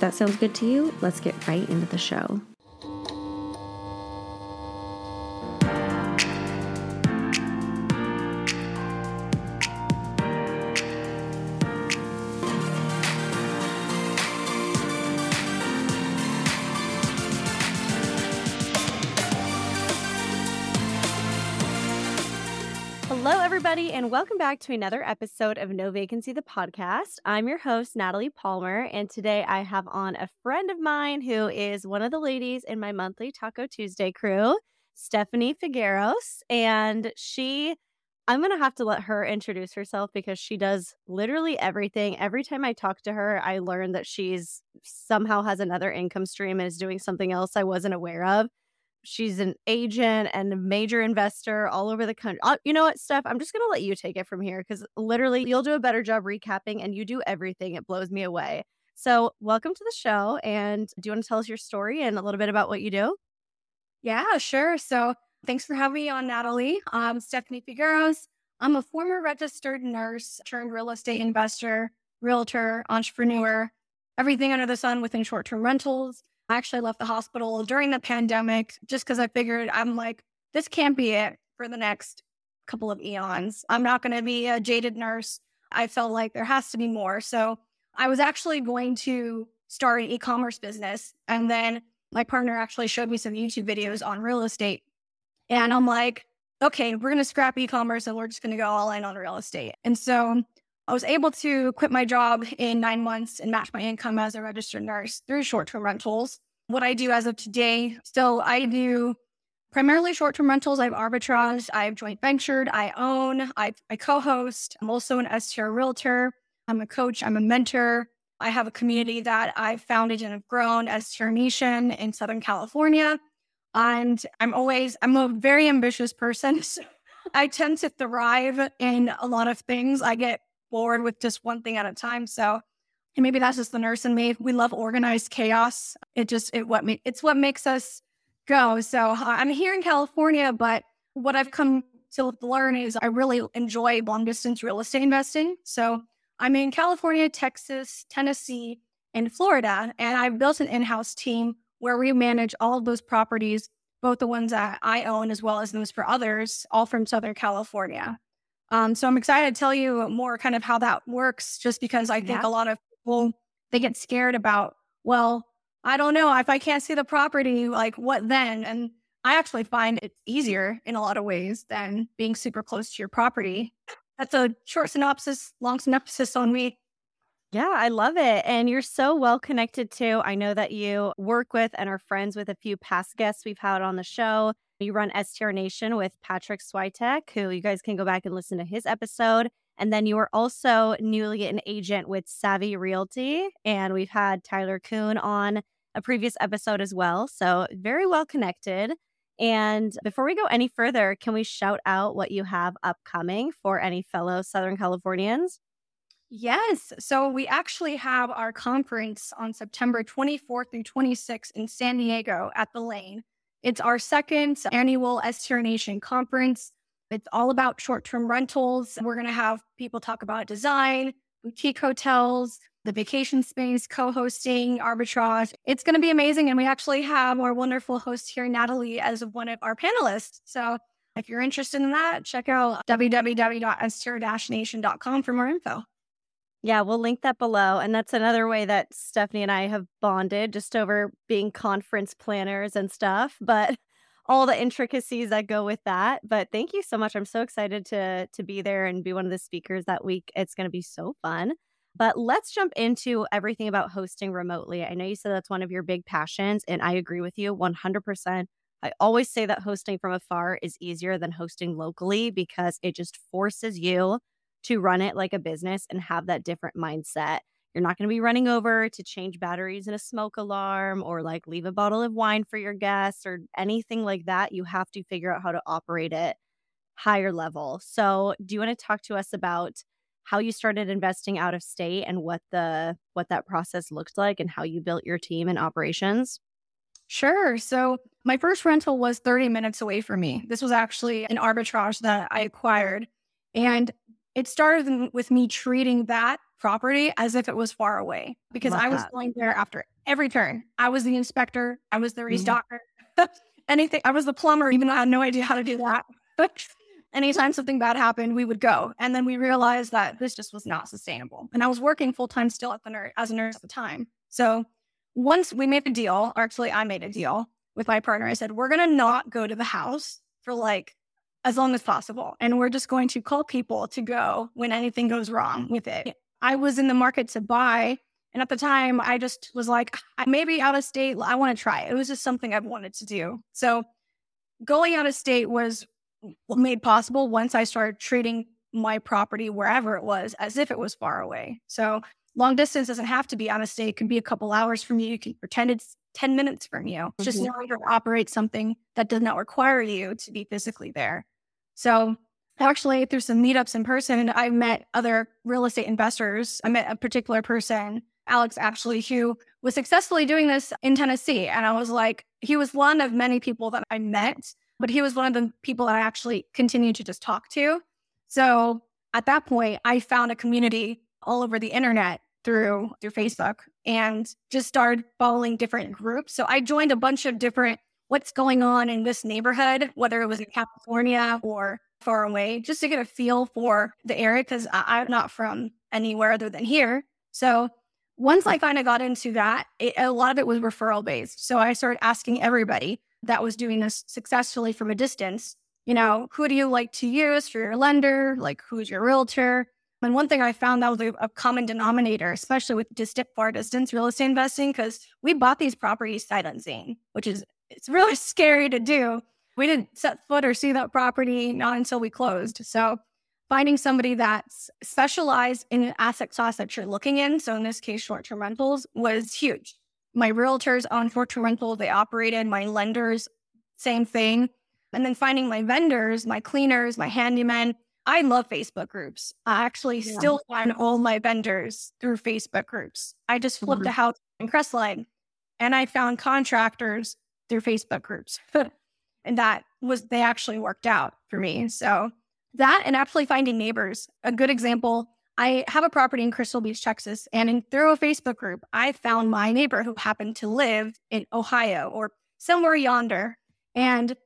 That sounds good to you, let's get right into the show. And welcome back to another episode of No Vacancy, the podcast. I'm your host, Natalie Palmer, and today I have on a friend of mine who is one of the ladies in my monthly Taco Tuesday crew, Stephanie Figueros. And she, I'm going to have to let her introduce herself because she does literally everything. Every time I talk to her, I learn that she's somehow has another income stream and is doing something else I wasn't aware of she's an agent and a major investor all over the country. Uh, you know what, Steph? I'm just going to let you take it from here because literally you'll do a better job recapping and you do everything. It blows me away. So, welcome to the show. And do you want to tell us your story and a little bit about what you do? Yeah, sure. So, thanks for having me on, Natalie. I'm Stephanie Figueros. I'm a former registered nurse turned real estate investor, realtor, entrepreneur, everything under the sun within short term rentals. I actually left the hospital during the pandemic just because I figured I'm like, this can't be it for the next couple of eons. I'm not going to be a jaded nurse. I felt like there has to be more. So I was actually going to start an e commerce business. And then my partner actually showed me some YouTube videos on real estate. And I'm like, okay, we're going to scrap e commerce and we're just going to go all in on real estate. And so I was able to quit my job in nine months and match my income as a registered nurse through short term rentals. What I do as of today, still, I do primarily short term rentals. I've arbitraged, I've joint ventured, I own, I, I co host. I'm also an STR realtor. I'm a coach, I'm a mentor. I have a community that I've founded and have grown, as STR Nation in Southern California. And I'm always, I'm a very ambitious person. So I tend to thrive in a lot of things. I get bored with just one thing at a time. So, and maybe that's just the nurse in me. We love organized chaos. It just it what me it's what makes us go. So uh, I'm here in California, but what I've come to learn is I really enjoy long distance real estate investing. So I'm in California, Texas, Tennessee, and Florida, and I've built an in-house team where we manage all of those properties, both the ones that I own as well as those for others, all from Southern California. Um, so I'm excited to tell you more kind of how that works, just because I think yeah. a lot of people they get scared about, well, I don't know if I can't see the property, like what then? And I actually find it's easier in a lot of ways than being super close to your property. That's a short synopsis, long synopsis on me. Yeah, I love it. And you're so well connected too. I know that you work with and are friends with a few past guests we've had on the show. You run STR Nation with Patrick Switek, who you guys can go back and listen to his episode. And then you are also newly an agent with Savvy Realty. And we've had Tyler Kuhn on a previous episode as well. So very well connected. And before we go any further, can we shout out what you have upcoming for any fellow Southern Californians? Yes. So we actually have our conference on September 24th through 26th in San Diego at the Lane. It's our second annual STR Nation conference. It's all about short term rentals. We're going to have people talk about design, boutique hotels, the vacation space, co hosting, arbitrage. It's going to be amazing. And we actually have our wonderful host here, Natalie, as one of our panelists. So if you're interested in that, check out www.str-nation.com for more info. Yeah, we'll link that below. And that's another way that Stephanie and I have bonded just over being conference planners and stuff, but all the intricacies that go with that. But thank you so much. I'm so excited to to be there and be one of the speakers that week. It's going to be so fun. But let's jump into everything about hosting remotely. I know you said that's one of your big passions, and I agree with you 100%. I always say that hosting from afar is easier than hosting locally because it just forces you to run it like a business and have that different mindset. You're not going to be running over to change batteries in a smoke alarm or like leave a bottle of wine for your guests or anything like that. You have to figure out how to operate it higher level. So, do you want to talk to us about how you started investing out of state and what the what that process looked like and how you built your team and operations? Sure. So, my first rental was 30 minutes away from me. This was actually an arbitrage that I acquired. And it started with me treating that property as if it was far away because Love I was that. going there after every turn. I was the inspector, I was the mm-hmm. restocker, mm-hmm. anything. I was the plumber, even though I had no idea how to do that. But anytime something bad happened, we would go. And then we realized that this just was not sustainable. And I was working full time still at the nurse as a nurse at the time. So once we made a deal, or actually I made a deal with my partner, I said, we're gonna not go to the house for like as long as possible. And we're just going to call people to go when anything goes wrong mm-hmm. with it. I was in the market to buy. And at the time, I just was like, maybe out of state, I want to try. It was just something I've wanted to do. So going out of state was made possible once I started treating my property wherever it was as if it was far away. So long distance doesn't have to be out of state. It can be a couple hours from you. You can pretend it's 10 minutes from you. Mm-hmm. Just knowing how to operate something that does not require you to be physically there. So actually through some meetups in person, I met other real estate investors. I met a particular person, Alex actually, who was successfully doing this in Tennessee. And I was like, he was one of many people that I met but he was one of the people that I actually continued to just talk to. So at that point, I found a community all over the internet through through Facebook and just started following different groups. So I joined a bunch of different what's going on in this neighborhood, whether it was in California or far away, just to get a feel for the area because I'm not from anywhere other than here. So once I kind of got into that, it, a lot of it was referral based. So I started asking everybody, that was doing this successfully from a distance, you know, who do you like to use for your lender? Like, who's your realtor? And one thing I found that was a, common denominator, especially with distant far distance real estate investing, because we bought these properties sight unseen, which is it's really scary to do. We didn't set foot or see that property not until we closed. So finding somebody that's specialized in an asset class that you're looking in, so in this case, short-term rentals, was huge my realtors on short-term rental, they operated, my lenders, same thing. And then finding my vendors, my cleaners, my handymen. I love Facebook groups. I actually yeah. still find all my vendors through Facebook groups. I just flipped mm-hmm. a house in Crestline and I found contractors through Facebook groups. and that was, they actually worked out for me. So that and actually finding neighbors. A good example I have a property in Crystal Beach, Texas, and in, through a Facebook group, I found my neighbor who happened to live in Ohio or somewhere yonder. And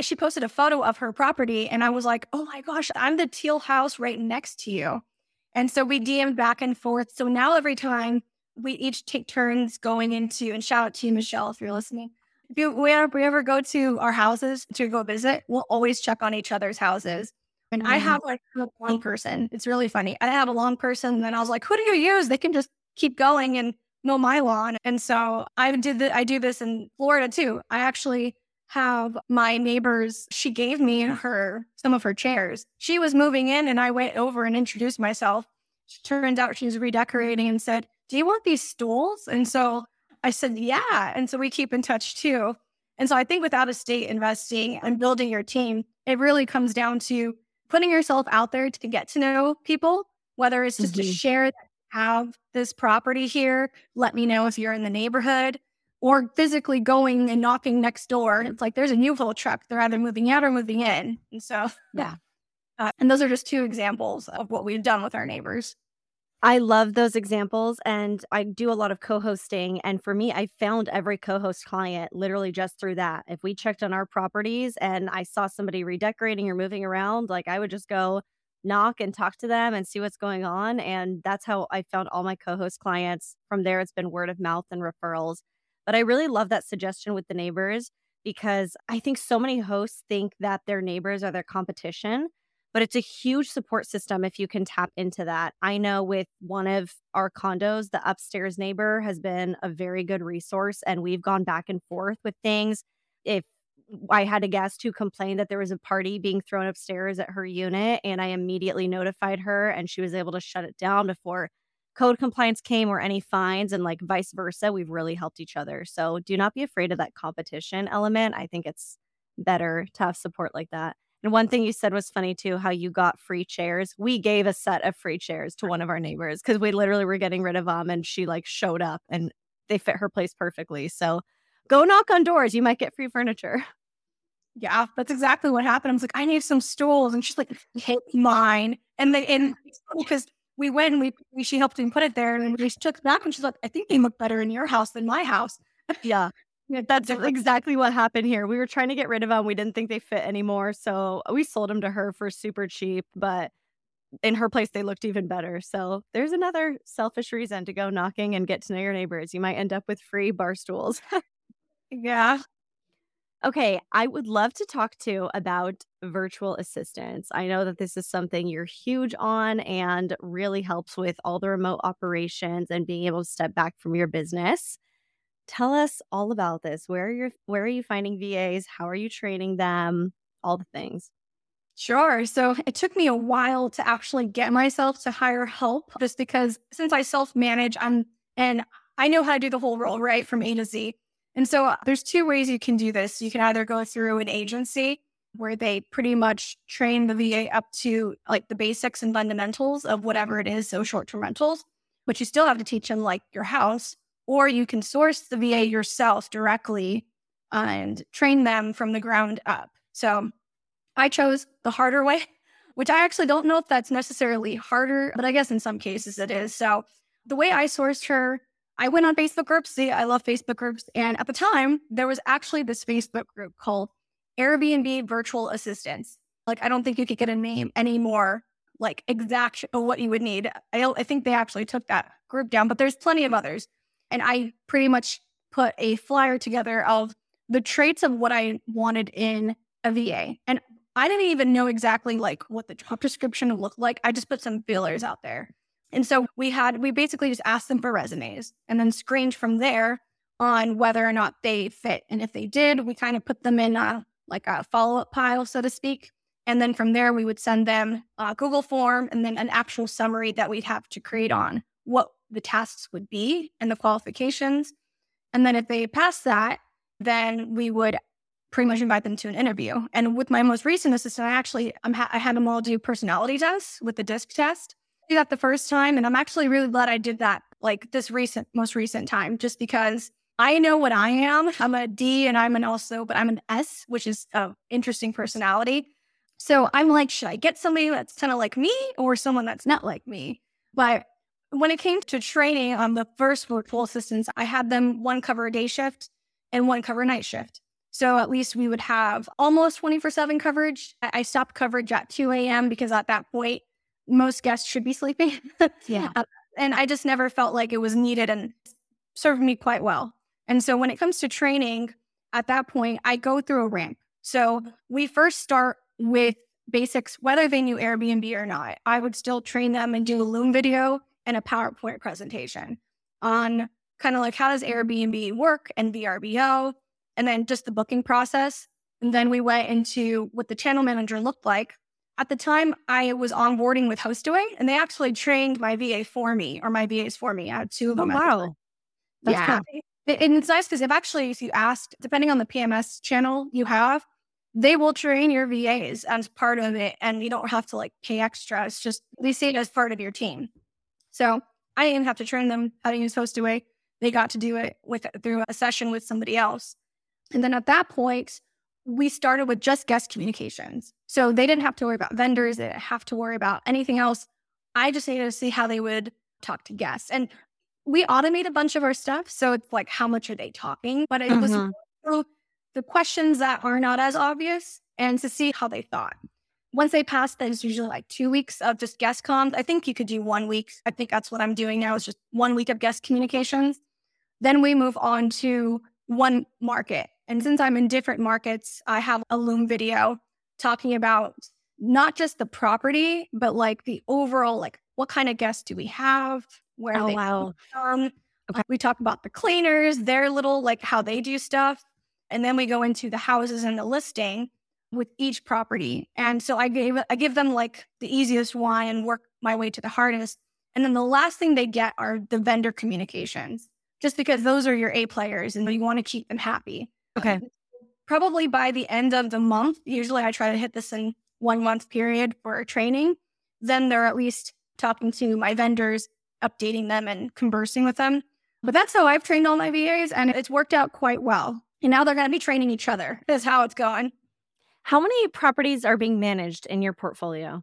she posted a photo of her property, and I was like, oh my gosh, I'm the teal house right next to you. And so we DM'd back and forth. So now every time we each take turns going into, and shout out to you, Michelle, if you're listening. If you, we, ever, we ever go to our houses to go visit, we'll always check on each other's houses. And I mm-hmm. have like a long person. It's really funny. I have a long person, and then I was like, "Who do you use?" They can just keep going and mow my lawn. And so I did the, I do this in Florida too. I actually have my neighbors. She gave me her some of her chairs. She was moving in, and I went over and introduced myself. She turned out she was redecorating and said, "Do you want these stools?" And so I said, "Yeah." And so we keep in touch too. And so I think without a state investing and building your team, it really comes down to putting yourself out there to get to know people, whether it's just mm-hmm. to share that have this property here, let me know if you're in the neighborhood, or physically going and knocking next door. It's like there's a U-Haul truck. They're either moving out or moving in. And so, yeah. Uh, and those are just two examples of what we've done with our neighbors. I love those examples and I do a lot of co-hosting and for me I found every co-host client literally just through that. If we checked on our properties and I saw somebody redecorating or moving around, like I would just go knock and talk to them and see what's going on and that's how I found all my co-host clients. From there it's been word of mouth and referrals. But I really love that suggestion with the neighbors because I think so many hosts think that their neighbors are their competition but it's a huge support system if you can tap into that. I know with one of our condos, the upstairs neighbor has been a very good resource, and we've gone back and forth with things. If I had a guest who complained that there was a party being thrown upstairs at her unit, and I immediately notified her, and she was able to shut it down before code compliance came or any fines and like vice versa, we've really helped each other. So do not be afraid of that competition element. I think it's better to have support like that. And one thing you said was funny too, how you got free chairs. We gave a set of free chairs to one of our neighbors because we literally were getting rid of them and she like showed up and they fit her place perfectly. So go knock on doors. You might get free furniture. Yeah, that's exactly what happened. I was like, I need some stools. And she's like, hit mine. And they, and because we went and we, we, she helped him put it there and we took back and she's like, I think they look better in your house than my house. Yeah. That's exactly what happened here. We were trying to get rid of them. We didn't think they fit anymore. So we sold them to her for super cheap, but in her place, they looked even better. So there's another selfish reason to go knocking and get to know your neighbors. You might end up with free bar stools. yeah. Okay, I would love to talk to about virtual assistants. I know that this is something you're huge on and really helps with all the remote operations and being able to step back from your business. Tell us all about this. Where are you where are you finding VAs? How are you training them? All the things. Sure. So it took me a while to actually get myself to hire help just because since I self manage, I'm and I know how to do the whole role, right? From A to Z. And so uh, there's two ways you can do this. You can either go through an agency where they pretty much train the VA up to like the basics and fundamentals of whatever it is, so short term rentals, but you still have to teach them like your house, or you can source the VA yourself directly and train them from the ground up. So I chose the harder way, which I actually don't know if that's necessarily harder, but I guess in some cases it is. So the way I sourced her I went on Facebook groups. See, I love Facebook groups. And at the time, there was actually this Facebook group called Airbnb Virtual Assistants. Like, I don't think you could get a name anymore, like exact of what you would need. I, I think they actually took that group down, but there's plenty of others. And I pretty much put a flyer together of the traits of what I wanted in a VA. And I didn't even know exactly like what the job description looked like. I just put some feelers out there. And so we had, we basically just asked them for resumes and then screened from there on whether or not they fit. And if they did, we kind of put them in a, like a follow up pile, so to speak. And then from there, we would send them a Google form and then an actual summary that we'd have to create on what the tasks would be and the qualifications. And then if they pass that, then we would pretty much invite them to an interview. And with my most recent assistant, I actually ha- I had them all do personality tests with the DISC test do that the first time. And I'm actually really glad I did that like this recent, most recent time, just because I know what I am. I'm a D and I'm an also, but I'm an S, which is an interesting personality. So I'm like, should I get somebody that's kind of like me or someone that's not like me? But when it came to training on the first virtual assistants, I had them one cover a day shift and one cover night shift. So at least we would have almost 24 7 coverage. I stopped coverage at 2 a.m. because at that point, most guests should be sleeping. yeah. Uh, and I just never felt like it was needed and served me quite well. And so when it comes to training, at that point, I go through a ramp. So we first start with basics, whether they knew Airbnb or not. I would still train them and do a Loom video and a PowerPoint presentation on kind of like how does Airbnb work and VRBO, and then just the booking process. And then we went into what the channel manager looked like, at the time, I was onboarding with Hostaway, and they actually trained my VA for me, or my VAs for me. I had two of oh, them. Oh, wow. That's yeah. And it's nice because if actually, if you asked, depending on the PMS channel you have, they will train your VAs as part of it, and you don't have to like pay extra. It's just they see it as part of your team. So I didn't have to train them how to use Hostaway. They got to do it with through a session with somebody else. And then at that point, we started with just guest communications. So they didn't have to worry about vendors, they didn't have to worry about anything else. I just needed to see how they would talk to guests. And we automate a bunch of our stuff. So it's like, how much are they talking? But it mm-hmm. was the questions that are not as obvious and to see how they thought. Once they pass, there's usually like two weeks of just guest comms. I think you could do one week. I think that's what I'm doing now is just one week of guest communications. Then we move on to one market. And since I'm in different markets, I have a Loom video talking about not just the property, but like the overall, like what kind of guests do we have? Where oh, they wow. from? Okay. We talk about the cleaners, their little like how they do stuff. And then we go into the houses and the listing with each property. And so I gave I give them like the easiest one and work my way to the hardest. And then the last thing they get are the vendor communications, just because those are your A players and you want to keep them happy. Okay. Um, probably by the end of the month, usually I try to hit this in one month period for training. Then they're at least talking to my vendors, updating them and conversing with them. But that's how I've trained all my VAs and it's worked out quite well. And now they're going to be training each other. That's how it's going. How many properties are being managed in your portfolio?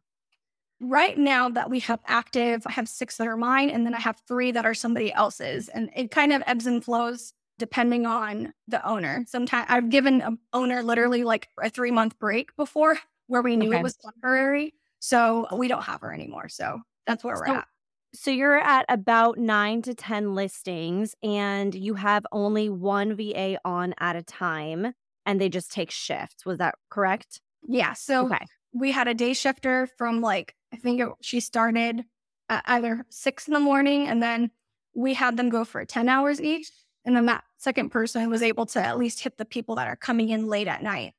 Right now that we have active, I have six that are mine, and then I have three that are somebody else's. And it kind of ebbs and flows depending on the owner. Sometimes I've given an owner literally like a three month break before where we knew Okay. it was temporary. So we don't have her anymore. So that's where So- we're at. So you're at about nine to 10 listings and you have only one VA on at a time and they just take shifts. Was that correct? Yeah. So Okay. we had a day shifter from like, I think it, she started at either six in the morning and then we had them go for 10 hours each. And then that second person was able to at least hit the people that are coming in late at night.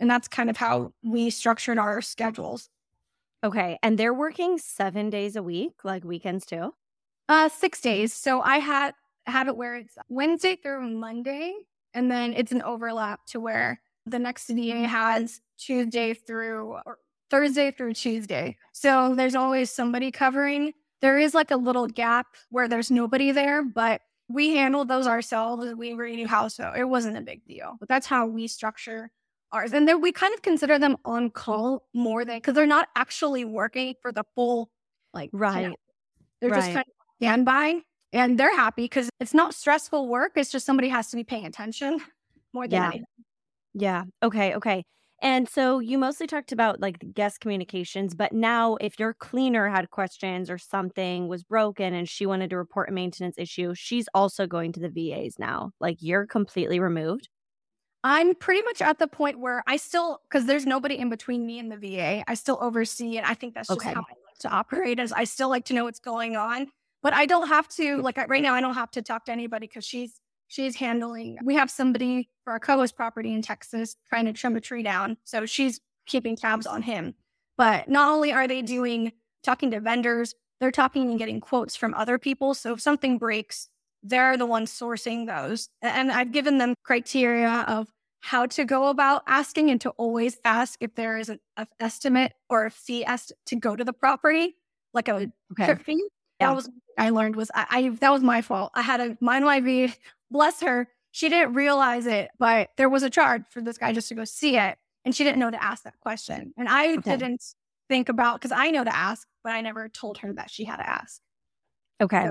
And that's kind of how we structured our schedules. Okay. And they're working seven days a week, like weekends too? Uh, six days. So I had have it where it's Wednesday through Monday, and then it's an overlap to where the next VA has Tuesday through or Thursday through Tuesday. So there's always somebody covering. There is like a little gap where there's nobody there, but we handled those ourselves. We were a new house, so it wasn't a big deal. But that's how we structure ours. And then we kind of consider them on call more than because they're not actually working for the full like 10 Right. They're just kind of standby and they're happy because it's not stressful work. It's just somebody has to be paying attention more than Yeah. anything. Yeah. Okay. Okay. And so you mostly talked about like the guest communications, but now if your cleaner had questions or something was broken and she wanted to report a maintenance issue, she's also going to the VAs now. Like you're completely removed. I'm pretty much at the point where I still, because there's nobody in between me and the VA, I still oversee, and I think that's just Okay. how I like to operate. Is I still like to know what's going on, but I don't have to. Like right now, I don't have to talk to anybody because she's she's handling. We have somebody for our co-host property in Texas trying to trim a tree down, so she's keeping tabs on him. But not only are they doing talking to vendors, they're talking and getting quotes from other people. So if something breaks, they're the ones sourcing those. And I've given them criteria of how to go about asking and to always ask if there is an estimate or a fee est- to go to the property, like a Okay. trip fee. Yeah. That was I learned was I, I that was my fault. I had a mine IV, bless her. She didn't realize it, but there was a charge for this guy just to go see it. And she didn't know to ask that question. And I Okay. didn't think about because I know to ask, but I never told her that she had to ask. Okay. Yeah.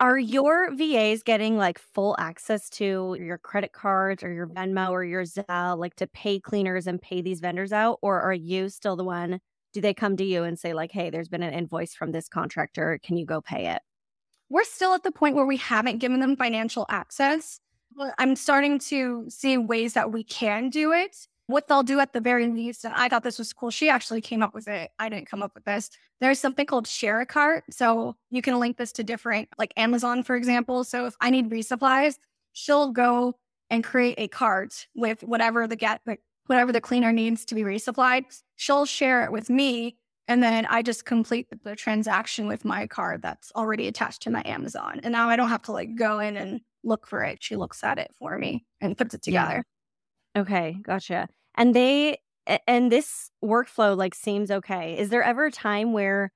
Are your VAs getting like full access to your credit cards or your Venmo or your Zelle, like to pay cleaners and pay these vendors out? Or are you still the one? Do they come to you and say, like, hey, there's been an invoice from this contractor. Can you go pay it? We're still at the point where we haven't given them financial access. I'm starting to see ways that we can do it. What they'll do at the very least, and I thought this was cool. She actually came up with it. I didn't come up with this. There's something called share a cart. So you can link this to different, like Amazon, for example. So if I need resupplies, she'll go and create a cart with whatever the get, whatever the cleaner needs to be resupplied. She'll share it with me and then I just complete the- transaction with my card that's already attached to my Amazon. And now I don't have to like go in and look for it. She looks at it for me and puts it Yeah. together. Okay, gotcha. And they and this workflow like seems okay. Is there ever a time where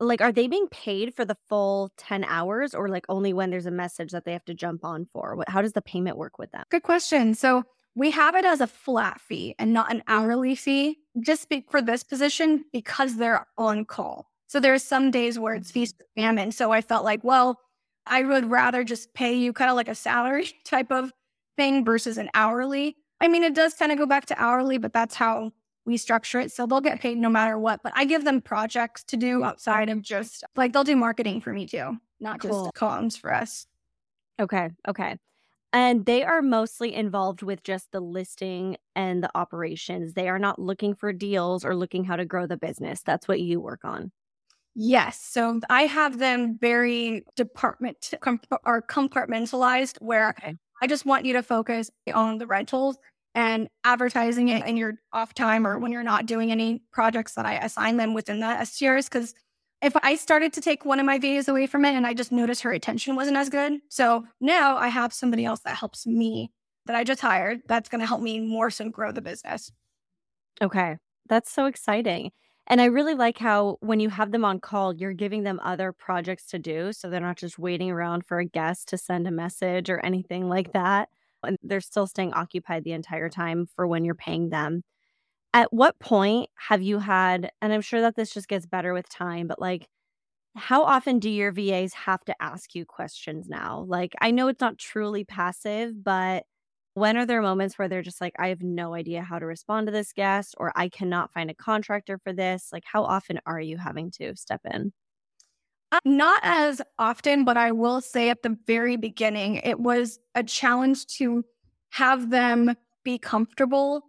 like are they being paid for the full 10 hours or like only when there's a message that they have to jump on for? How does the payment work with them? Good question. So we have it as a flat fee and not an hourly fee, just for this position because they're on call. So there's some days where it's feast or famine. So I felt like, well, I would rather just pay you kind of like a salary type of thing versus an hourly. I mean, it does kind of go back to hourly, but that's how we structure it. So they'll get paid no matter what. But I give them projects to do outside of just like they'll do marketing for me too, not Cool. just comms for us. Okay, okay. And they are mostly involved with just the listing and the operations. They are not looking for deals or looking how to grow the business. That's what you work on. Yes. So I have them very department or compartmentalized where Okay. I just want you to focus on the rentals and advertising it in your off time or when you're not doing any projects that I assign them within the STRs. Because if I started to take one of my VAs away from it and I just noticed her attention wasn't as good. So now I have somebody else that helps me that I just hired that's going to help me more so grow the business. Okay. That's so exciting. And I really like how when you have them on call, you're giving them other projects to do. So they're not just waiting around for a guest to send a message or anything like that. And they're still staying occupied the entire time for when you're paying them. At what point have you had, and I'm sure that this just gets better with time, but like, how often do your VAs have to ask you questions now? Like, I know it's not truly passive, but when are there moments where they're just like, I have no idea how to respond to this guest, or I cannot find a contractor for this? Like, how often are you having to step in? Uh, not as often, but I will say at the very beginning, it was a challenge to have them be comfortable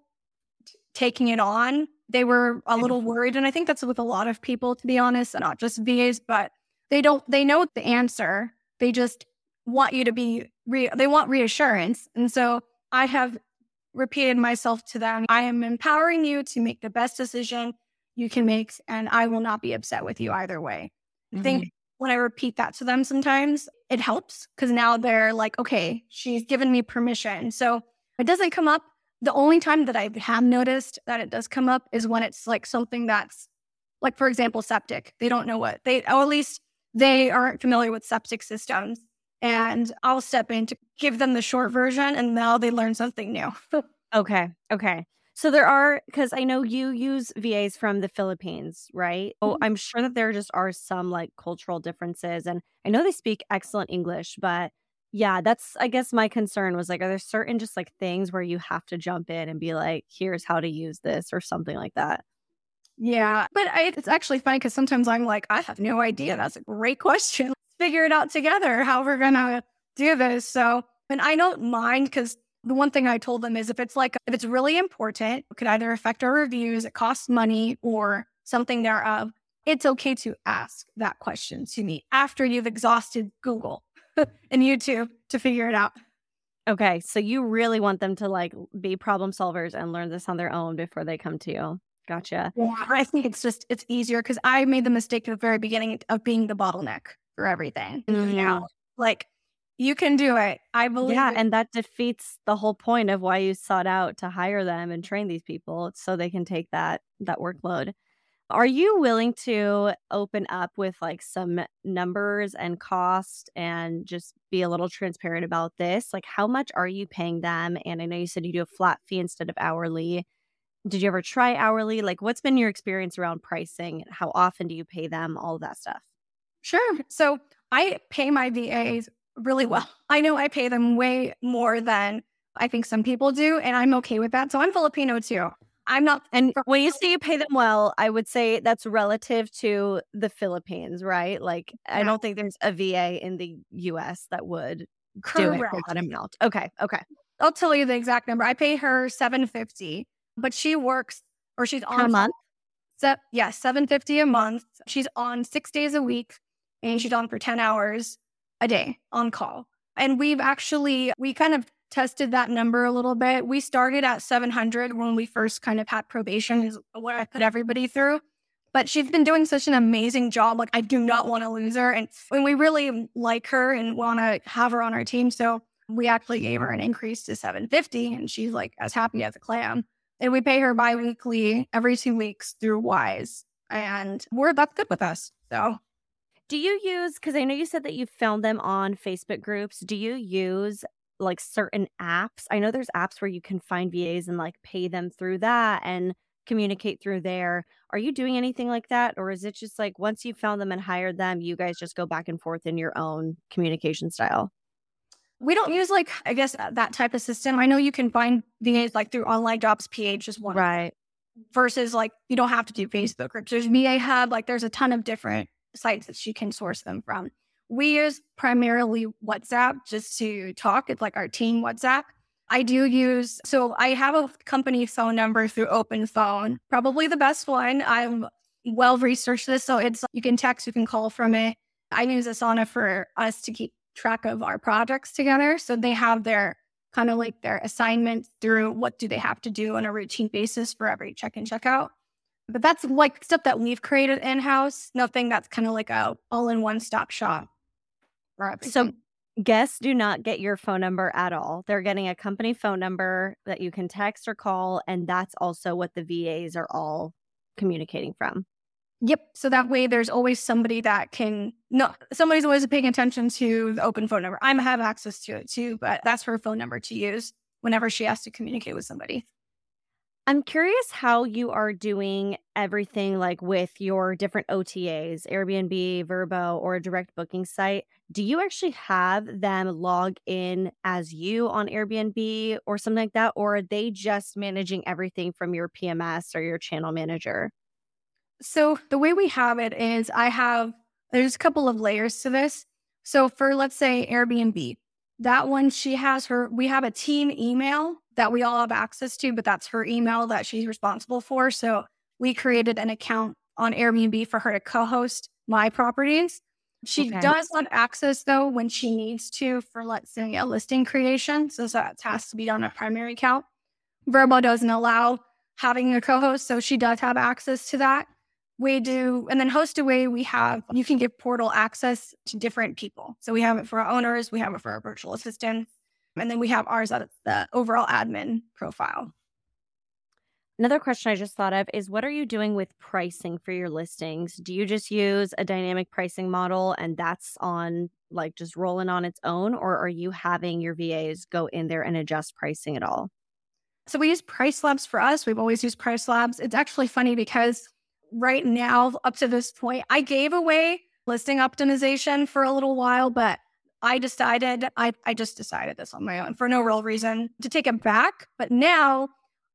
taking it on. They were a little worried. And I think that's with a lot of people, to be honest, and not just VAs, but they don't, they know the answer. They just want you to be, re- they want reassurance. And so I have repeated myself to them. I am empowering you to make the best decision you can make, and I will not be upset with you either way. Mm-hmm. I think mm-hmm. when I repeat that to them sometimes, it helps because now they're like, okay, she's given me permission. So it doesn't come up. The only time that I have noticed that it does come up is when it's like something that's like, for example, septic. They don't know what they, or at least they aren't familiar with septic systems and I'll step in to give them the short version and now they learn something new. okay. Okay. So there are because I know you use VAs from the Philippines, right? Oh. I'm sure that there just are some like cultural differences and I know they speak excellent English, but yeah, that's I guess my concern was like are there certain just like things where you have to jump in and be like here's how to use this or something like that. Yeah, but I, it's actually funny because sometimes I'm like, I have no idea. That's a great question Let's figure it out together how we're to do this. So, and I don't mind because the one thing I told them is if it's like, if it's really important, it could either affect our reviews, it costs money, or something thereof, it's okay to ask that question to me after you've exhausted Google and YouTube to figure it out. Okay. So you really want them to like be problem solvers and learn this on their own before they come to you. Gotcha. Yeah. I think it's just, it's easier because I made the mistake at the very beginning of being the bottleneck for everything. Mm-hmm. Like you can do it. I believe. Yeah, it. and that defeats the whole point of why you sought out to hire them and train these people so they can take that that workload. Are you willing to open up with like some numbers and cost and just be a little transparent about this? Like how much are you paying them? And I know you said you do a flat fee instead of hourly. Did you ever try hourly? Like what's been your experience around pricing? How often do you pay them? All of that stuff. Sure. So I pay my VAs really well. I know I pay them way more than I think some people do, and I'm okay with that. So I'm Filipino too. I'm not. And when you say you pay them well, I would say that's relative to the Philippines, right? Like, yeah. I don't think there's a VA in the US that would Correct. do it for that amount. Okay. Okay. I'll tell you the exact number. I pay her 750, but she works or she's on a month. Se- yeah, 750 a month. She's on six days a week and she's on for 10 hours a day on call. And we've actually, we kind of tested that number a little bit. We started at 700 when we first kind of had probation, is what I put everybody through. But she's been doing such an amazing job. Like, I do not want to lose her. And when we really like her and want to have her on our team. So we actually gave her an increase to 750 and she's like as happy as a clam. And we pay her biweekly every two weeks through Wise. And we're that's good with us. So do you use, because I know you said that you found them on Facebook groups. Do you use like certain apps? I know there's apps where you can find VAs and like pay them through that and communicate through there. Are you doing anything like that? Or is it just like once you found them and hired them, you guys just go back and forth in your own communication style? We don't use like, I guess, uh, that type of system. I know you can find VAs like through online jobs PH, just one. Right. Versus like, you don't have to do Facebook groups. There's VA Hub, like, there's a ton of different sites that she can source them from. We use primarily WhatsApp just to talk. It's like our team WhatsApp. I do use, so I have a company phone number through Open Phone, probably the best one. I'm well researched this. So it's, you can text, you can call from it. I use Asana for us to keep track of our projects together. So they have their kind of like their assignments through what do they have to do on a routine basis for every check in, check out. But that's like stuff that we've created in house. Nothing that's kind of like a all in one stop shop. So guests do not get your phone number at all. They're getting a company phone number that you can text or call, and that's also what the VAs are all communicating from. Yep. So that way there's always somebody that can no somebody's always paying attention to the open phone number. I have access to it too, but that's her phone number to use whenever she has to communicate with somebody. I'm curious how you are doing everything like with your different OTAs, Airbnb, Vrbo, or a direct booking site. Do you actually have them log in as you on Airbnb or something like that? Or are they just managing everything from your PMS or your channel manager? So the way we have it is I have, there's a couple of layers to this. So for, let's say, Airbnb, that one, she has her, we have a team email that we all have access to, but that's her email that she's responsible for. So we created an account on Airbnb for her to co host my properties. She okay. does want access though when she needs to for, let's say, a listing creation. So that has to be on a primary account. Vrbo doesn't allow having a co host. So she does have access to that. We do, and then HostAway, we have, you can give portal access to different people. So we have it for our owners, we have it for our virtual assistants, and then we have ours at the overall admin profile. Another question I just thought of is what are you doing with pricing for your listings? Do you just use a dynamic pricing model and that's on like just rolling on its own? Or are you having your VAs go in there and adjust pricing at all? So we use Price Labs for us. We've always used Price Labs. It's actually funny because right now, up to this point, I gave away listing optimization for a little while, but I decided, I, I just decided this on my own for no real reason to take it back. But now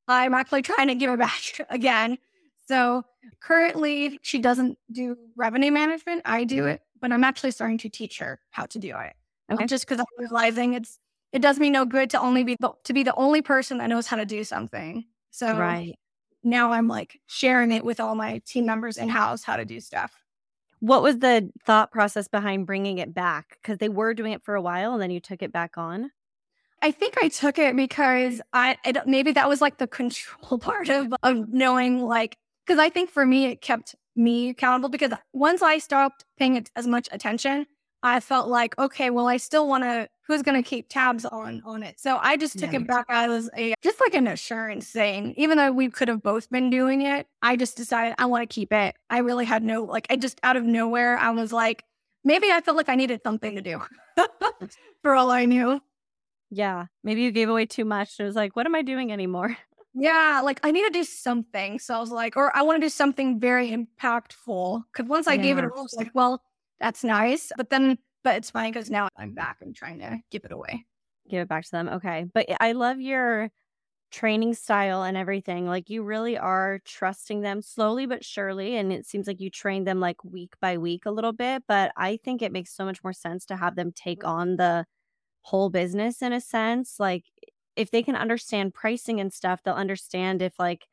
I'm actually trying to give it back again. So currently, she doesn't do revenue management. I do it, but I'm actually starting to teach her how to do it. Okay. Just because I'm realizing it's it does me no good to only be the, to be the only person that knows how to do something. So right now I'm like sharing it with all my team members in house how to do stuff. What was the thought process behind bringing it back? Because they were doing it for a while and then you took it back on. I think I took it because I maybe that was like the control part of of knowing like because I think for me it kept me accountable because once I stopped paying as much attention, I felt like, okay, well, I still want to, who's going to keep tabs on, on it? So I just took yeah. it back as a, just like an assurance thing. Even though we could have both been doing it, I just decided I want to keep it. I really had no, like, I just out of nowhere, I was like, maybe I felt like I needed something to do for all I knew. Yeah. Maybe you gave away too much. It was like, what am I doing anymore? Yeah, like I need to do something. So I was like, or I want to do something very impactful. Cause once I yeah. gave it a I was like, well, that's nice. But then, but it's fine because now I'm back and trying to give it away. Give it back to them. Okay. But I love your training style and everything. Like you really are trusting them slowly but surely. And it seems like you train them like week by week a little bit. But I think it makes so much more sense to have them take on the whole business in a sense. Like if they can understand pricing and stuff, they'll understand if like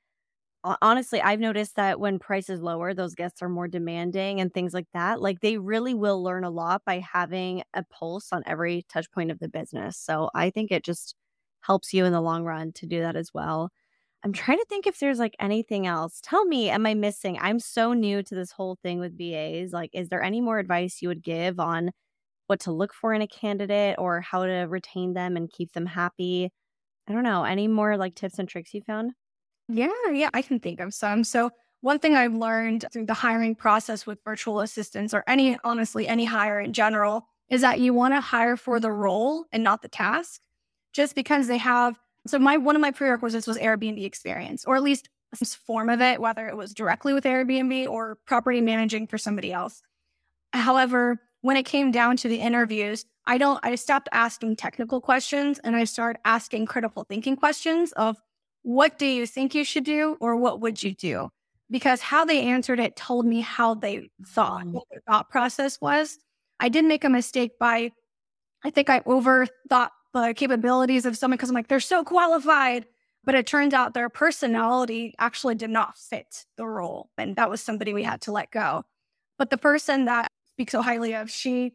honestly, I've noticed that when price is lower, those guests are more demanding and things like that. Like they really will learn a lot by having a pulse on every touch point of the business. So I think it just helps you in the long run to do that as well. I'm trying to think if there's like anything else. Tell me, am I missing? I'm so new to this whole thing with VAs. Like, is there any more advice you would give on what to look for in a candidate or how to retain them and keep them happy? I don't know. Any more like tips and tricks you found? Yeah, yeah, I can think of some. So, one thing I've learned through the hiring process with virtual assistants or any, honestly, any hire in general is that you want to hire for the role and not the task, just because they have. So, my one of my prerequisites was Airbnb experience, or at least some form of it, whether it was directly with Airbnb or property managing for somebody else. However, when it came down to the interviews, I don't, I stopped asking technical questions and I started asking critical thinking questions of what do you think you should do or what would you do? Because how they answered it told me how they thought, what their thought process was. I did make a mistake by, I think I overthought the capabilities of someone because I'm like, they're so qualified. But it turns out their personality actually did not fit the role. And that was somebody we had to let go. But the person that I speak so highly of, she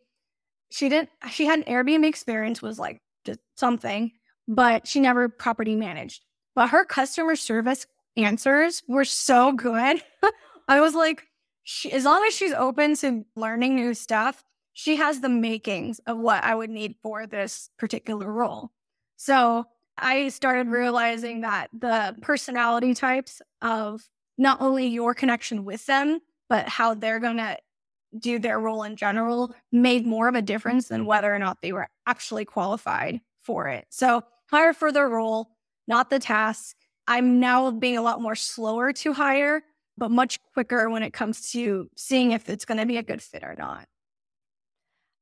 she didn't she had an Airbnb experience, was like just something, but she never property managed. But her customer service answers were so good. I was like, she, as long as she's open to learning new stuff, she has the makings of what I would need for this particular role. So I started realizing that the personality types of not only your connection with them, but how they're going to do their role in general made more of a difference than whether or not they were actually qualified for it. So hire for the role, not the task. I'm now being a lot more slower to hire, but much quicker when it comes to seeing if it's going to be a good fit or not.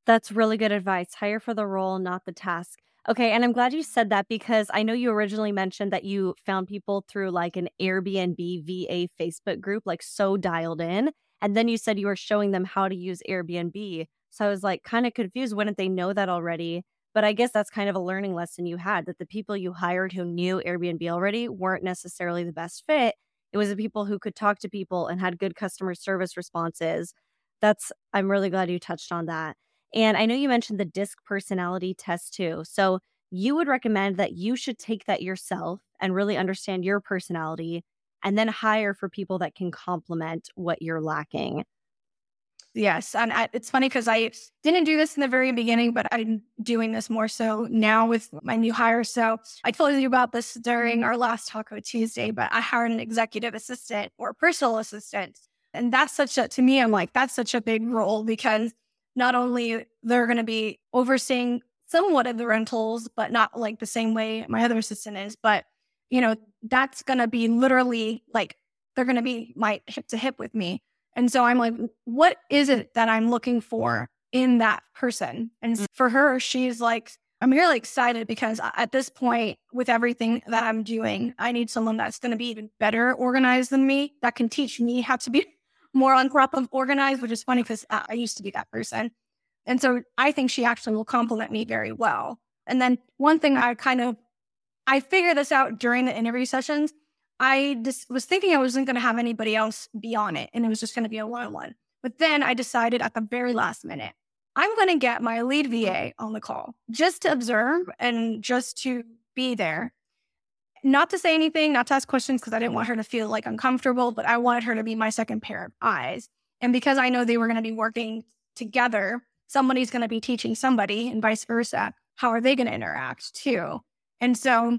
That's really good advice. Hire for the role, not the task. Okay, and I'm glad you said that because I know you originally mentioned that you found people through like an Airbnb VA Facebook group, like so dialed in. And then you said you were showing them how to use Airbnb. So I was like kind of confused. Wouldn't they know that already? But I guess that's kind of a learning lesson you had that the people you hired who knew Airbnb already weren't necessarily the best fit. It was the people who could talk to people and had good customer service responses. That's, I'm really glad you touched on that. And I know you mentioned the DISC personality test too. So you would recommend that you should take that yourself and really understand your personality and then hire for people that can complement what you're lacking. Yes. And I, it's funny because I didn't do this in the very beginning, but I'm doing this more so now with my new hire. So I told you about this during our last Taco Tuesday, but I hired an executive assistant or personal assistant. And that's such a, to me, I'm like, that's such a big role because not only they're going to be overseeing somewhat of the rentals, but not like the same way my other assistant is, but you know, that's going to be literally like they're going to be my hip to hip with me. And so I'm like, what is it that I'm looking for in that person? And mm. for her, she's like, I'm really excited because at this point, with everything that I'm doing, I need someone that's going to be even better organized than me, that can teach me how to be more on top of organized, which is funny because I used to be that person. And so I think she actually will complement me very well. And then one thing I kind of I figure this out during the interview sessions. I just was thinking I wasn't going to have anybody else be on it and it was just going to be a one on one. But then I decided at the very last minute, I'm going to get my lead VA on the call just to observe and just to be there. Not to say anything, not to ask questions because I didn't want her to feel like uncomfortable, but I wanted her to be my second pair of eyes. And because I know they were going to be working together, somebody's going to be teaching somebody and vice versa. How are they going to interact too? And so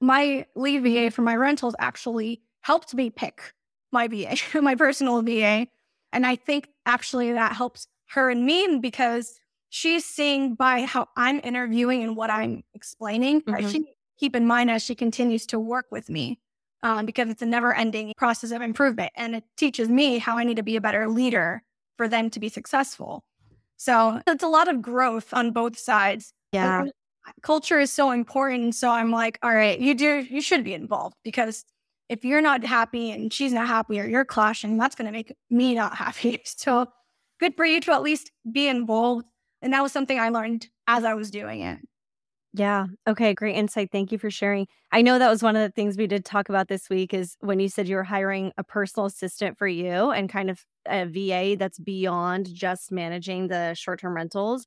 my lead VA for my rentals actually helped me pick my VA, my personal VA. And I think actually that helps her and me because she's seeing by how I'm interviewing and what I'm explaining. Mm-hmm. Keep in mind as she continues to work with me um, because it's a never ending process of improvement. And it teaches me how I need to be a better leader for them to be successful. So it's a lot of growth on both sides. Yeah culture is so important. So I'm like, all right, you do, you should be involved because if you're not happy and she's not happy or you're clashing, that's going to make me not happy. So good for you to at least be involved. And that was something I learned as I was doing it. Yeah. Okay. Great insight. Thank you for sharing. I know that was one of the things we did talk about this week is when you said you were hiring a personal assistant for you and kind of a VA that's beyond just managing the short term rentals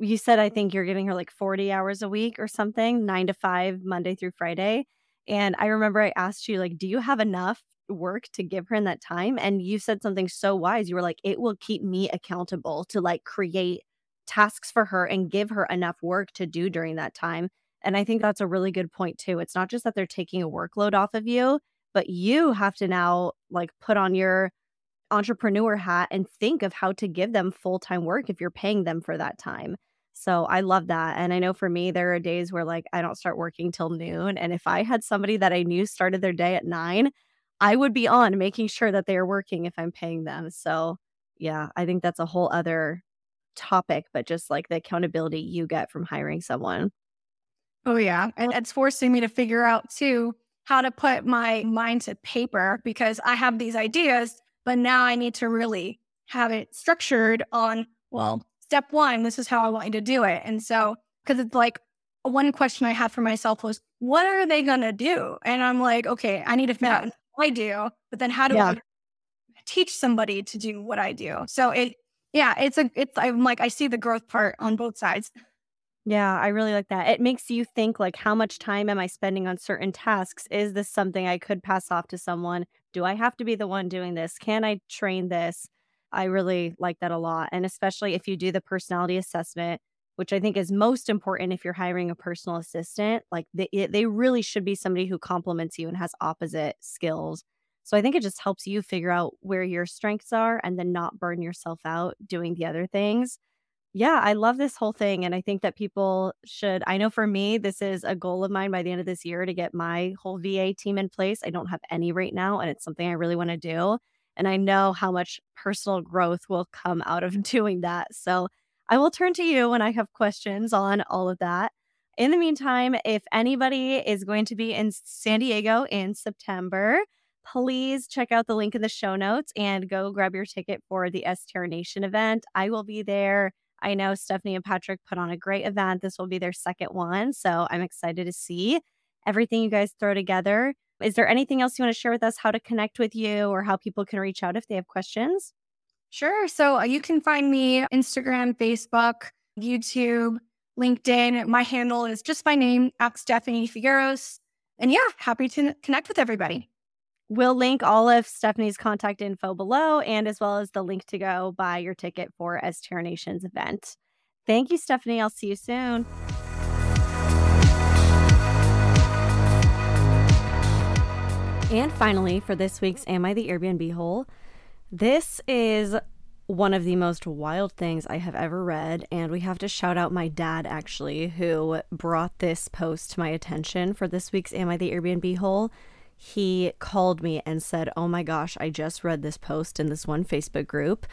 you said I think you're giving her like 40 hours a week or something, 9 to 5 Monday through Friday. And I remember I asked you like do you have enough work to give her in that time? And you said something so wise. You were like it will keep me accountable to like create tasks for her and give her enough work to do during that time. And I think that's a really good point too. It's not just that they're taking a workload off of you, but you have to now like put on your entrepreneur hat and think of how to give them full-time work if you're paying them for that time. So I love that. And I know for me, there are days where like I don't start working till noon. And if I had somebody that I knew started their day at nine, I would be on making sure that they are working if I'm paying them. So yeah, I think that's a whole other topic, but just like the accountability you get from hiring someone. Oh, yeah. And it's forcing me to figure out too how to put my mind to paper because I have these ideas, but now I need to really have it structured on, well, step one, this is how I want you to do it. And so, because it's like one question I had for myself was, what are they going to do? And I'm like, okay, I need to figure out what I do, but then how do yeah. I teach somebody to do what I do? So it, yeah, it's a, it's, I'm like, I see the growth part on both sides. Yeah, I really like that. It makes you think like how much time am I spending on certain tasks? Is this something I could pass off to someone? Do I have to be the one doing this? Can I train this? I really like that a lot. And especially if you do the personality assessment, which I think is most important if you're hiring a personal assistant, like they, they really should be somebody who complements you and has opposite skills. So I think it just helps you figure out where your strengths are and then not burn yourself out doing the other things. Yeah, I love this whole thing. And I think that people should. I know for me, this is a goal of mine by the end of this year to get my whole VA team in place. I don't have any right now, and it's something I really want to do. And I know how much personal growth will come out of doing that. So I will turn to you when I have questions on all of that. In the meantime, if anybody is going to be in San Diego in September, please check out the link in the show notes and go grab your ticket for the STR Nation event. I will be there I know Stephanie and Patrick put on a great event. This will be their second one. So I'm excited to see everything you guys throw together. Is there anything else you want to share with us, how to connect with you or how people can reach out if they have questions? Sure. So uh, you can find me Instagram, Facebook, YouTube, LinkedIn. My handle is just my name, at Stephanie Figueros. And yeah, happy to connect with everybody. We'll link all of Stephanie's contact info below and as well as the link to go buy your ticket for STR Nation's event. Thank you, Stephanie. I'll see you soon. And finally, for this week's Am I the Airbnb Hole? This is one of the most wild things I have ever read. And we have to shout out my dad, actually, who brought this post to my attention for this week's Am I the Airbnb Hole he called me and said, Oh my gosh, I just read this post in this one Facebook group.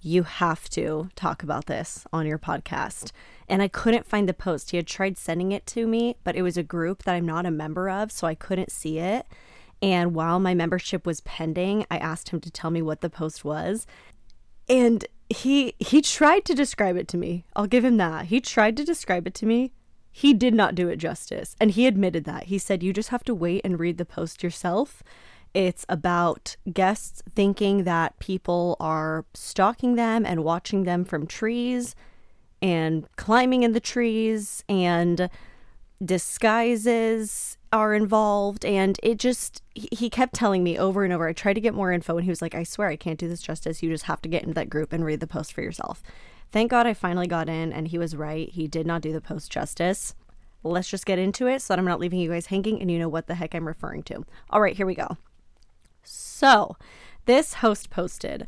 You have to talk about this on your podcast. And I couldn't find the post. He had tried sending it to me, but it was a group that I'm not a member of, so I couldn't see it. And while my membership was pending, I asked him to tell me what the post was. And he he tried to describe it to me. I'll give him that. He tried to describe it to me, he did not do it justice. And he admitted that. He said, You just have to wait and read the post yourself. It's about guests thinking that people are stalking them and watching them from trees and climbing in the trees and disguises are involved and it just he kept telling me over and over i tried to get more info and he was like i swear i can't do this justice you just have to get into that group and read the post for yourself Thank God I finally got in and he was right. He did not do the post justice. Let's just get into it so that I'm not leaving you guys hanging and you know what the heck I'm referring to. All right, here we go. So, this host posted,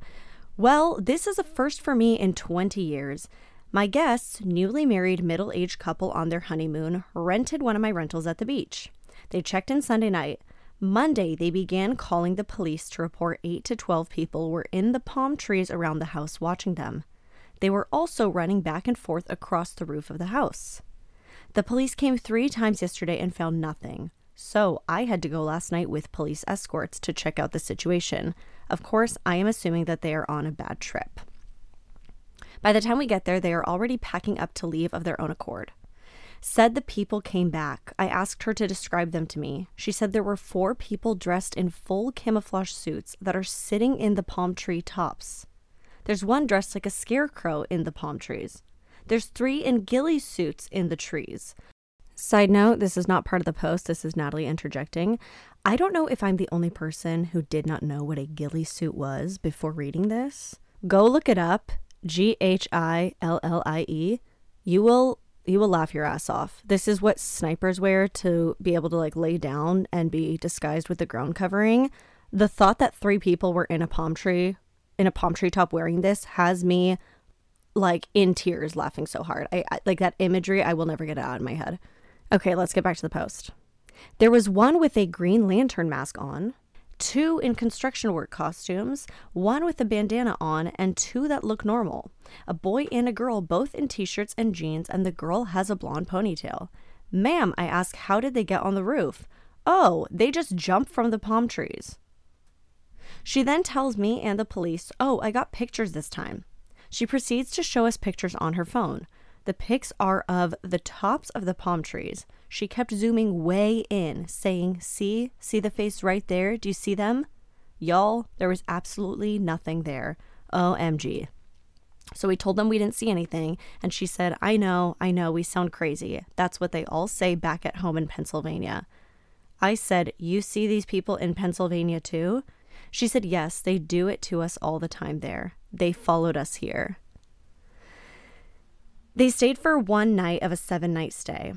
Well, this is a first for me in 20 years. My guests, newly married middle aged couple on their honeymoon, rented one of my rentals at the beach. They checked in Sunday night. Monday, they began calling the police to report 8 to 12 people were in the palm trees around the house watching them. They were also running back and forth across the roof of the house. The police came three times yesterday and found nothing. So I had to go last night with police escorts to check out the situation. Of course, I am assuming that they are on a bad trip. By the time we get there, they are already packing up to leave of their own accord. Said the people came back. I asked her to describe them to me. She said there were four people dressed in full camouflage suits that are sitting in the palm tree tops. There's one dressed like a scarecrow in the palm trees. There's three in ghillie suits in the trees. Side note, this is not part of the post. This is Natalie interjecting. I don't know if I'm the only person who did not know what a ghillie suit was before reading this. Go look it up. G H I L L I E. You will you will laugh your ass off. This is what snipers wear to be able to like lay down and be disguised with the ground covering. The thought that three people were in a palm tree in a palm tree top wearing this has me like in tears laughing so hard. I, I like that imagery I will never get it out of my head. Okay, let's get back to the post. There was one with a green lantern mask on, two in construction work costumes, one with a bandana on, and two that look normal. A boy and a girl, both in t shirts and jeans, and the girl has a blonde ponytail. Ma'am, I ask, how did they get on the roof? Oh, they just jumped from the palm trees. She then tells me and the police, Oh, I got pictures this time. She proceeds to show us pictures on her phone. The pics are of the tops of the palm trees. She kept zooming way in, saying, See, see the face right there? Do you see them? Y'all, there was absolutely nothing there. OMG. So we told them we didn't see anything, and she said, I know, I know, we sound crazy. That's what they all say back at home in Pennsylvania. I said, You see these people in Pennsylvania too? She said, Yes, they do it to us all the time there. They followed us here. They stayed for one night of a seven night stay,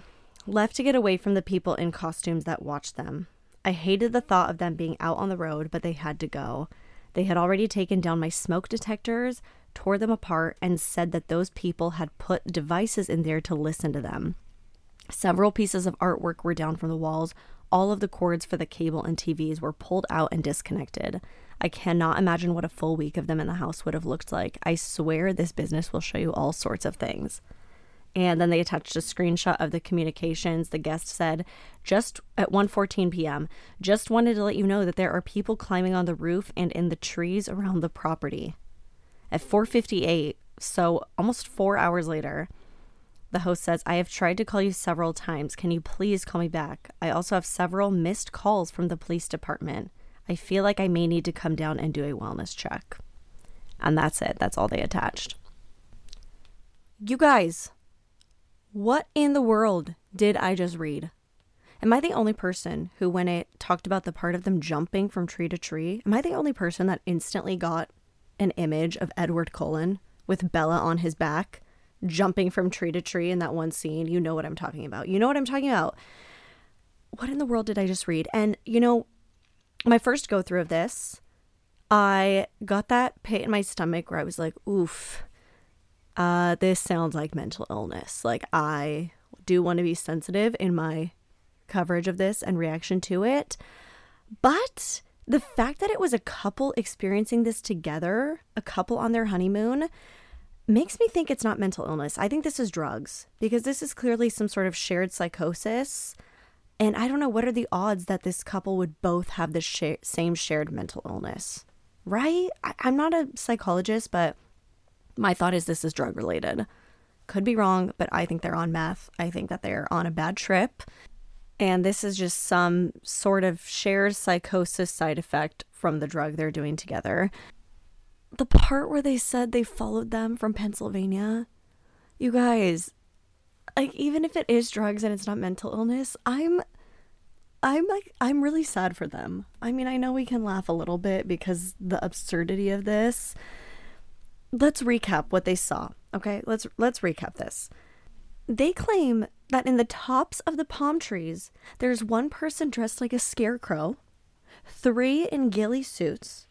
left to get away from the people in costumes that watched them. I hated the thought of them being out on the road, but they had to go. They had already taken down my smoke detectors, tore them apart, and said that those people had put devices in there to listen to them. Several pieces of artwork were down from the walls. All of the cords for the cable and TVs were pulled out and disconnected. I cannot imagine what a full week of them in the house would have looked like. I swear this business will show you all sorts of things. And then they attached a screenshot of the communications. The guest said, just at 1:14 p.m., just wanted to let you know that there are people climbing on the roof and in the trees around the property. At 4:58, so almost 4 hours later, the host says, I have tried to call you several times. Can you please call me back? I also have several missed calls from the police department. I feel like I may need to come down and do a wellness check. And that's it. That's all they attached. You guys, what in the world did I just read? Am I the only person who, when it talked about the part of them jumping from tree to tree, am I the only person that instantly got an image of Edward Cullen with Bella on his back jumping from tree to tree in that one scene? You know what I'm talking about. You know what I'm talking about. What in the world did I just read? And, you know, my first go through of this, I got that pit in my stomach where I was like, oof, uh, this sounds like mental illness. Like, I do want to be sensitive in my coverage of this and reaction to it. But the fact that it was a couple experiencing this together, a couple on their honeymoon, makes me think it's not mental illness. I think this is drugs because this is clearly some sort of shared psychosis and I don't know what are the odds that this couple would both have the sh- same shared mental illness, right? I- I'm not a psychologist, but my thought is this is drug related. Could be wrong, but I think they're on meth. I think that they're on a bad trip. And this is just some sort of shared psychosis side effect from the drug they're doing together. The part where they said they followed them from Pennsylvania, you guys, like even if it is drugs and it's not mental illness, I'm I'm like I'm really sad for them. I mean, I know we can laugh a little bit because the absurdity of this. Let's recap what they saw. Okay? Let's let's recap this. They claim that in the tops of the palm trees, there's one person dressed like a scarecrow, three in ghillie suits,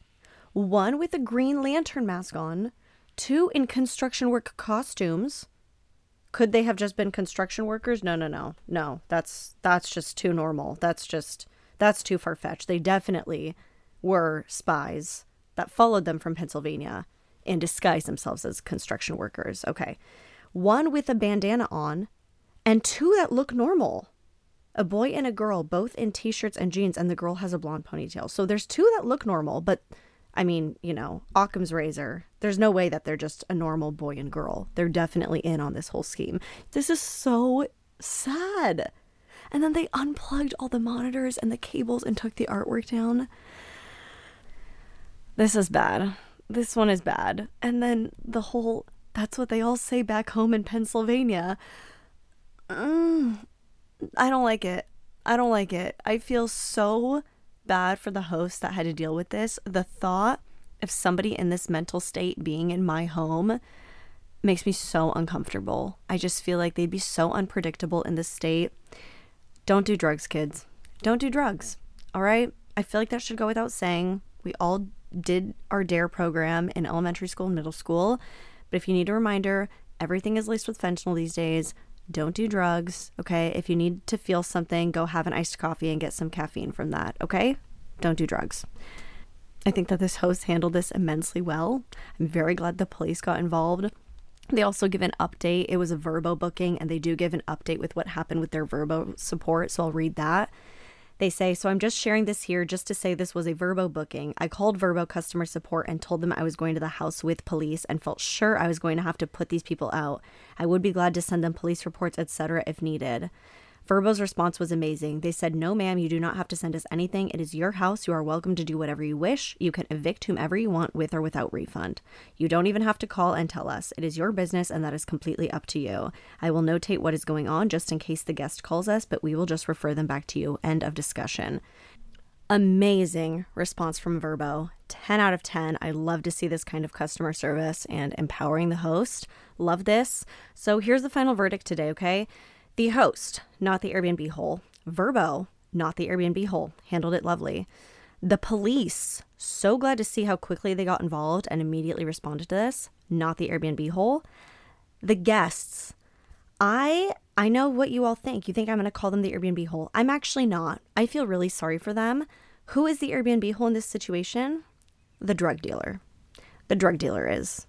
one with a green lantern mask on, two in construction work costumes, could they have just been construction workers? No, no, no. No. That's that's just too normal. That's just that's too far-fetched. They definitely were spies that followed them from Pennsylvania and disguise themselves as construction workers. Okay. One with a bandana on and two that look normal. A boy and a girl, both in t shirts and jeans, and the girl has a blonde ponytail. So there's two that look normal, but I mean, you know, Occam's razor. There's no way that they're just a normal boy and girl. They're definitely in on this whole scheme. This is so sad. And then they unplugged all the monitors and the cables and took the artwork down. This is bad. This one is bad. And then the whole that's what they all say back home in Pennsylvania. Mm, I don't like it. I don't like it. I feel so bad for the host that had to deal with this. The thought of somebody in this mental state being in my home makes me so uncomfortable. I just feel like they'd be so unpredictable in this state. Don't do drugs, kids. Don't do drugs. All right? I feel like that should go without saying. We all did our DARE program in elementary school and middle school. But if you need a reminder, everything is laced with fentanyl these days. Don't do drugs, okay? If you need to feel something, go have an iced coffee and get some caffeine from that, okay? Don't do drugs. I think that this host handled this immensely well. I'm very glad the police got involved. They also give an update. It was a Vrbo booking, and they do give an update with what happened with their Vrbo support. So I'll read that. They say, So I'm just sharing this here just to say this was a Vrbo booking. I called Vrbo customer support and told them I was going to the house with police and felt sure I was going to have to put these people out. I would be glad to send them police reports, etc., if needed. Vrbo's response was amazing. They said, No, ma'am, you do not have to send us anything. It is your house. You are welcome to do whatever you wish. You can evict whomever you want with or without refund. You don't even have to call and tell us. It is your business, and that is completely up to you. I will notate what is going on just in case the guest calls us, but we will just refer them back to you. End of discussion. Amazing response from Vrbo. 10 out of 10. I love to see this kind of customer service and empowering the host. Love this. So here's the final verdict today, okay? The host, not the Airbnb hole. Vrbo, not the Airbnb hole. Handled it lovely. The police, so glad to see how quickly they got involved and immediately responded to this. Not the Airbnb hole. The guests, I I know what you all think. You think I'm going to call them the Airbnb hole. I'm actually not. I feel really sorry for them. Who is the Airbnb hole in this situation? The drug dealer. The drug dealer is.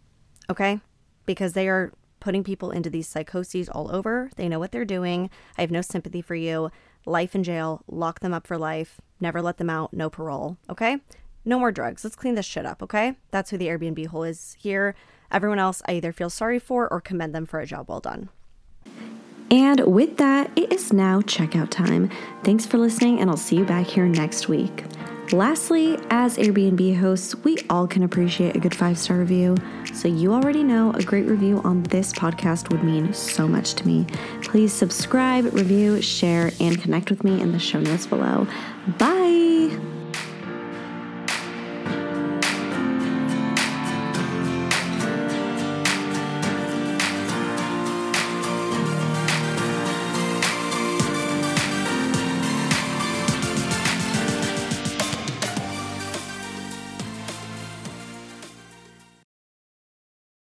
Okay? Because they are putting people into these psychoses all over. They know what they're doing. I have no sympathy for you. Life in jail, lock them up for life, never let them out, no parole. Okay? No more drugs. Let's clean this shit up, okay? That's who the Airbnb hole is here. Everyone else, I either feel sorry for or commend them for a job well done. And with that, it is now checkout time. Thanks for listening, and I'll see you back here next week. Lastly, as Airbnb hosts, we all can appreciate a good five star review. So, you already know a great review on this podcast would mean so much to me. Please subscribe, review, share, and connect with me in the show notes below. Bye!